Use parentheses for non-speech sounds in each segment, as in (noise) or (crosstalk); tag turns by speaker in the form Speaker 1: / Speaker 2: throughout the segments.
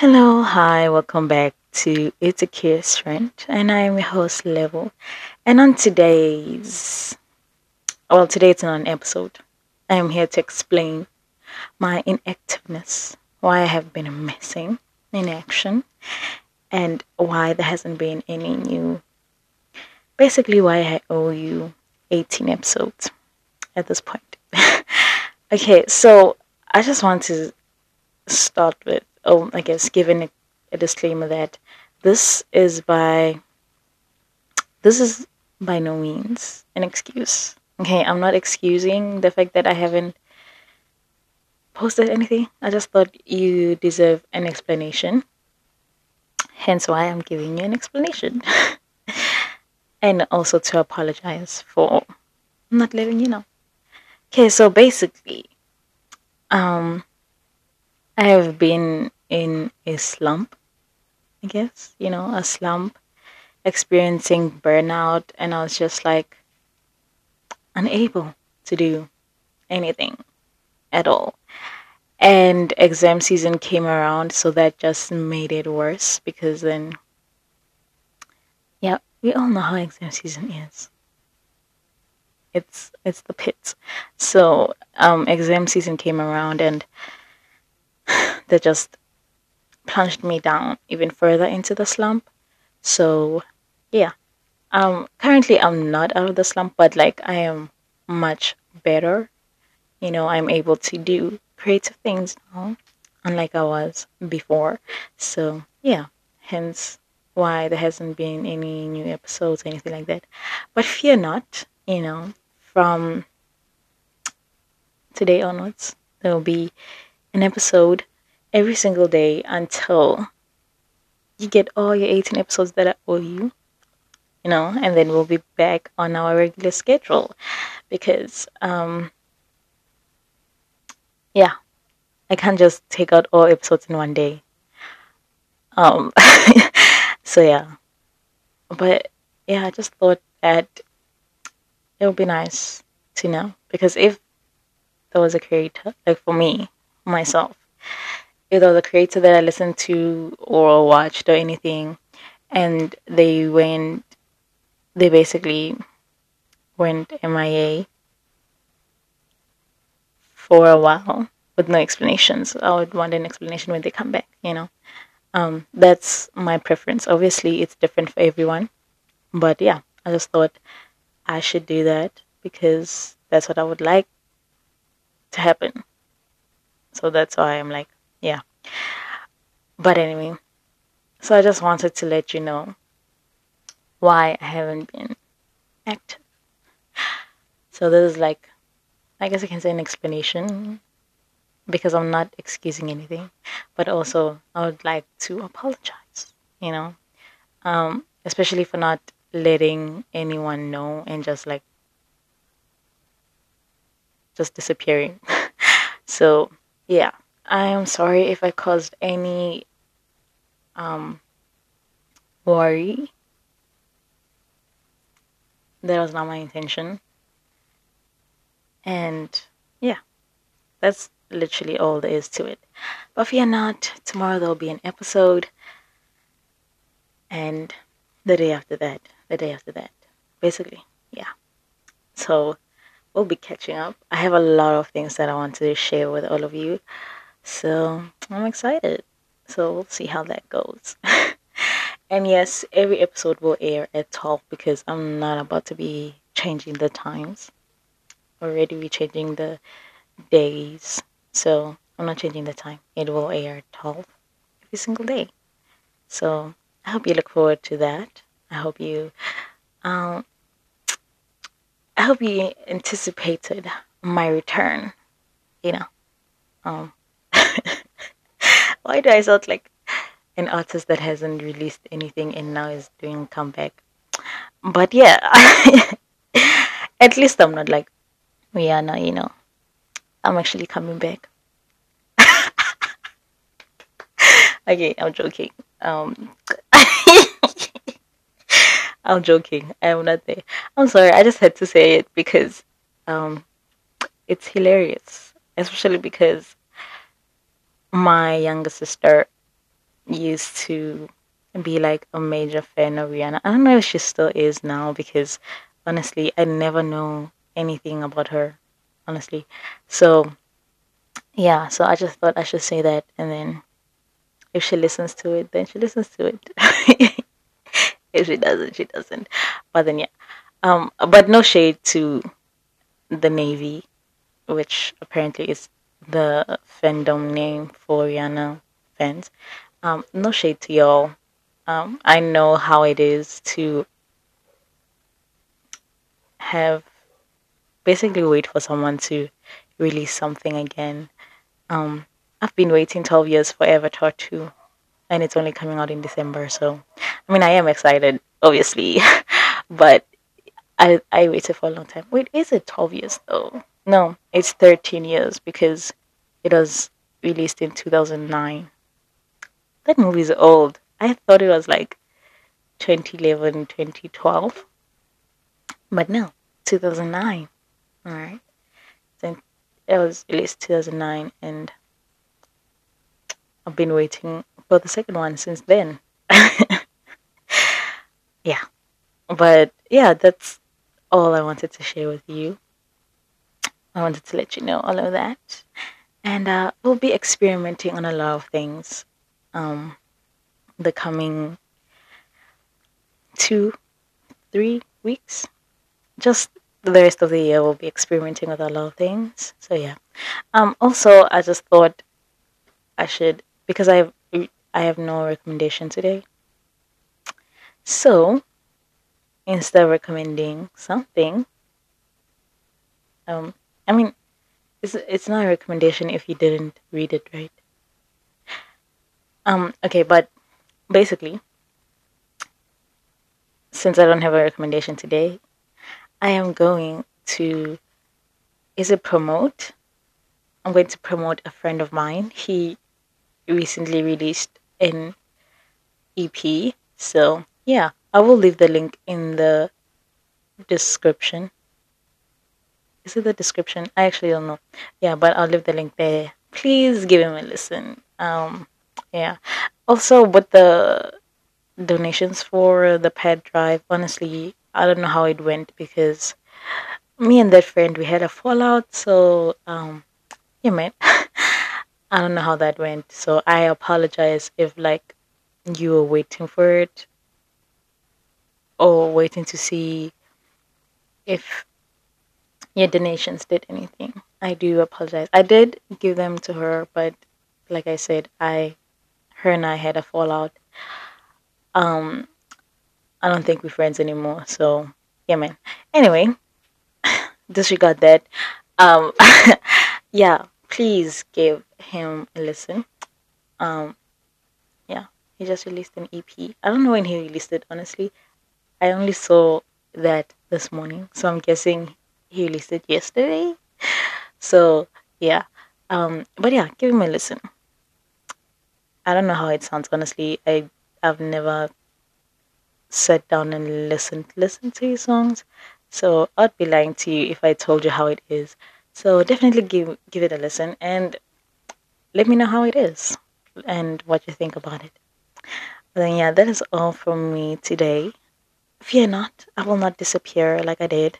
Speaker 1: Hello, hi, welcome back to It's a Curious Friend, and I am your host Lebo. And on today's, well, today it's not an episode. I am here to explain my inactiveness, why I have been missing in action, and why there hasn't been any new. Basically, why I owe you 18 episodes at this point. (laughs) okay, so I just want to start with oh, I guess giving a, a disclaimer that this is by this is by no means an excuse. Okay, I'm not excusing the fact that I haven't posted anything. I just thought you deserve an explanation. Hence why I'm giving you an explanation. (laughs) and also to apologize for not letting you know. Okay, so basically, um, I have been in a slump, I guess, you know, a slump, experiencing burnout, and I was just like unable to do anything at all. And exam season came around, so that just made it worse because then, yeah, we all know how exam season is. It's it's the pits. So um, exam season came around, and (sighs) that just plunged me down even further into the slump. So, yeah. Um currently I'm not out of the slump, but like I am much better. You know, I'm able to do creative things now, unlike I was before. So, yeah. Hence why there hasn't been any new episodes, or anything like that. But fear not, you know, from today onwards, there will be an episode every single day until you get all your 18 episodes that I owe you, you know, and then we'll be back on our regular schedule. Because, um, yeah, I can't just take out all episodes in one day. Um, (laughs) so yeah, but yeah, I just thought that it would be nice to know. Because if there was a creator, like for me, myself, either the creator that I listened to or watched or anything, and they went, they basically went MIA for a while with no explanations. I would want an explanation when they come back, you know. Um, that's my preference. Obviously, it's different for everyone, but yeah, I just thought I should do that because that's what I would like to happen. So that's why I'm like, yeah. But anyway, so I just wanted to let you know why I haven't been active. So this is like, I guess I can say an explanation because I'm not excusing anything, but also I would like to apologize, you know, um, especially for not letting anyone know and just like just disappearing. (laughs) so yeah, I am sorry if I caused any um, worry. That was not my intention. And yeah, that's literally all there is to it. But fear not, tomorrow there'll be an episode. And the day after that, the day after that. Basically, yeah. So we'll be catching up. I have a lot of things that I want to share with all of you. So I'm excited. So we'll see how that goes. (laughs) and yes, every episode will air at 12 because I'm not about to be changing the times. Already be changing the days. So I'm not changing the time. It will air at 12 every single day. So I hope you look forward to that. I hope you um I hope you anticipated my return. You know. Um why do I sound like an artist that hasn't released anything and now is doing comeback? But yeah, (laughs) at least I'm not like Rihanna, you know. I'm actually coming back. (laughs) okay, I'm joking. Um, (laughs) I'm joking. I'm not there. I'm sorry. I just had to say it because um, it's hilarious, especially because my younger sister used to be like a major fan of Rihanna. I don't know if she still is now because honestly, I never know anything about her. Honestly, so yeah, so I just thought I should say that, and then if she listens to it, then she listens to it. (laughs) if she doesn't, she doesn't. But then yeah, um, but no shade to the Navy, which apparently is the fandom name for Rihanna fans. Um, no shade to y'all. Um, I know how it is to have basically wait for someone to release something again. Um, I've been waiting 12 years for Avatar 2, and it's only coming out in December. So, I mean, I am excited, obviously, (laughs) but I I waited for a long time. Wait, is it 12 years though? No, it's 13 years because it was released in 2009. That movie is old. I thought it was like 2011, 2012. But no, 2009. All right. So it was released 2009 and I've been waiting for the second one since then. (laughs) yeah. But yeah, that's all I wanted to share with you. I wanted to let you know all of that. And uh, we'll be experimenting on a lot of things um, the coming two, three weeks. Just the rest of the year, we'll be experimenting with a lot of things. So yeah. Um, also, I just thought I should because I have I have no recommendation today. So instead of recommending something, um, I mean, it's it's not a recommendation if you didn't read it right. Um, okay, but basically, since I don't have a recommendation today, I am going to is it promote? I'm going to promote a friend of mine. He recently released an EP. So yeah, I will leave the link in the description. Is it the description? I actually don't know. Yeah, but I'll leave the link there. Please give him a listen. Um, yeah. Also, with the donations for the pad drive, honestly, I don't know how it went because me and that friend we had a fallout. So, um, yeah, man. (laughs) I don't know how that went. So I apologize if like you were waiting for it or waiting to see if your donations did anything. I do apologize. I did give them to her, but like I said, I her and I had a fallout. Um I don't think we're friends anymore. So yeah man. Anyway, (laughs) disregard that. Um (laughs) yeah, please give him a listen. Um yeah, he just released an EP. I don't know when he released it honestly. I only saw that this morning, so I'm guessing he released it yesterday. So yeah, um, but yeah, give him a listen. I don't know how it sounds honestly. I I've never sat down and listened listen to his songs, so I'd be lying to you if I told you how it is. So definitely give give it a listen and let me know how it is and what you think about it. Then yeah, that is all from me today. Fear not, I will not disappear like I did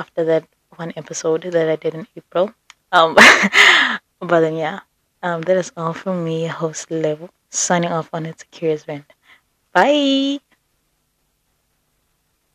Speaker 1: after that one episode that I did in April. Um, (laughs) but then yeah, um, that is all from me, host Lebo, signing off on It's a Curious Friend. Bye.